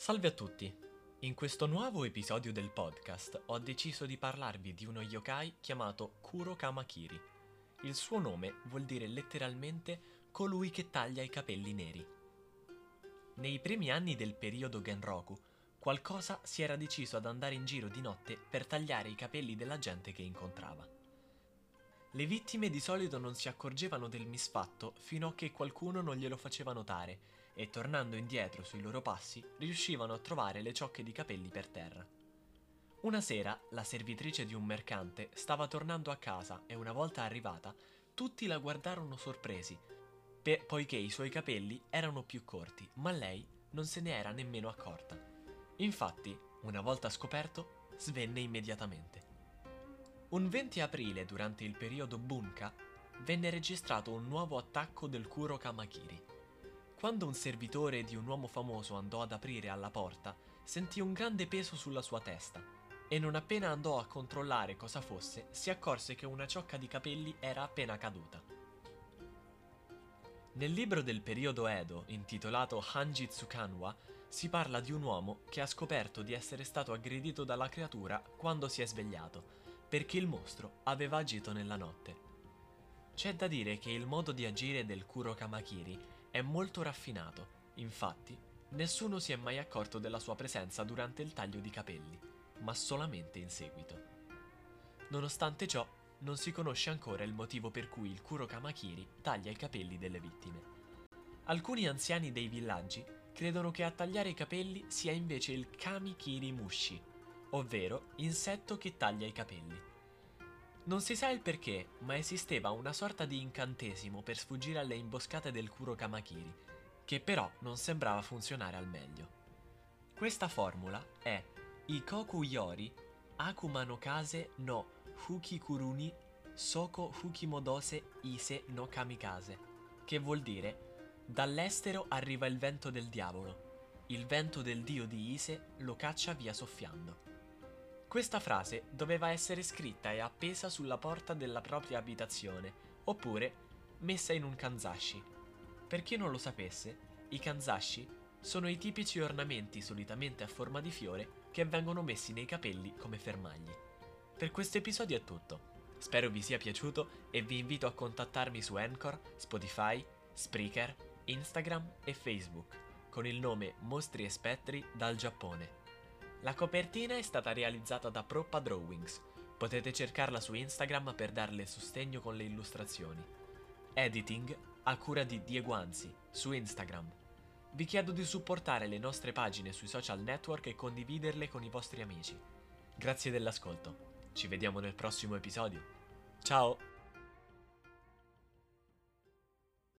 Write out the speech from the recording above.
Salve a tutti! In questo nuovo episodio del podcast ho deciso di parlarvi di uno yokai chiamato Kuro Kamakiri. Il suo nome vuol dire letteralmente colui che taglia i capelli neri. Nei primi anni del periodo Genroku, qualcosa si era deciso ad andare in giro di notte per tagliare i capelli della gente che incontrava. Le vittime di solito non si accorgevano del misfatto fino a che qualcuno non glielo faceva notare e tornando indietro sui loro passi riuscivano a trovare le ciocche di capelli per terra. Una sera la servitrice di un mercante stava tornando a casa e una volta arrivata tutti la guardarono sorpresi, per, poiché i suoi capelli erano più corti, ma lei non se ne era nemmeno accorta. Infatti, una volta scoperto, svenne immediatamente. Un 20 aprile, durante il periodo Bunka, venne registrato un nuovo attacco del Kuro Kamakiri. Quando un servitore di un uomo famoso andò ad aprire alla porta, sentì un grande peso sulla sua testa e non appena andò a controllare cosa fosse, si accorse che una ciocca di capelli era appena caduta. Nel libro del periodo Edo, intitolato Hanji Tsukanwa, si parla di un uomo che ha scoperto di essere stato aggredito dalla creatura quando si è svegliato, perché il mostro aveva agito nella notte. C'è da dire che il modo di agire del Kuro Kamakiri è molto raffinato, infatti nessuno si è mai accorto della sua presenza durante il taglio di capelli, ma solamente in seguito. Nonostante ciò, non si conosce ancora il motivo per cui il Kuro Kamakiri taglia i capelli delle vittime. Alcuni anziani dei villaggi credono che a tagliare i capelli sia invece il Kamikiri Mushi, ovvero insetto che taglia i capelli. Non si sa il perché, ma esisteva una sorta di incantesimo per sfuggire alle imboscate del Kuro Kamakiri, che però non sembrava funzionare al meglio. Questa formula è Ikoku Yori Akuma no Kase no Fukikuruni Soko Fukimodose Ise no Kamikaze, che vuol dire dall'estero arriva il vento del diavolo, il vento del dio di Ise lo caccia via soffiando. Questa frase doveva essere scritta e appesa sulla porta della propria abitazione, oppure messa in un kanzashi. Per chi non lo sapesse, i kanzashi sono i tipici ornamenti solitamente a forma di fiore che vengono messi nei capelli come fermagli. Per questo episodio è tutto. Spero vi sia piaciuto e vi invito a contattarmi su Anchor, Spotify, Spreaker, Instagram e Facebook con il nome Mostri e Spettri dal Giappone. La copertina è stata realizzata da Proppa Drawings. Potete cercarla su Instagram per darle sostegno con le illustrazioni. Editing a cura di Diego Anzi su Instagram. Vi chiedo di supportare le nostre pagine sui social network e condividerle con i vostri amici. Grazie dell'ascolto. Ci vediamo nel prossimo episodio. Ciao!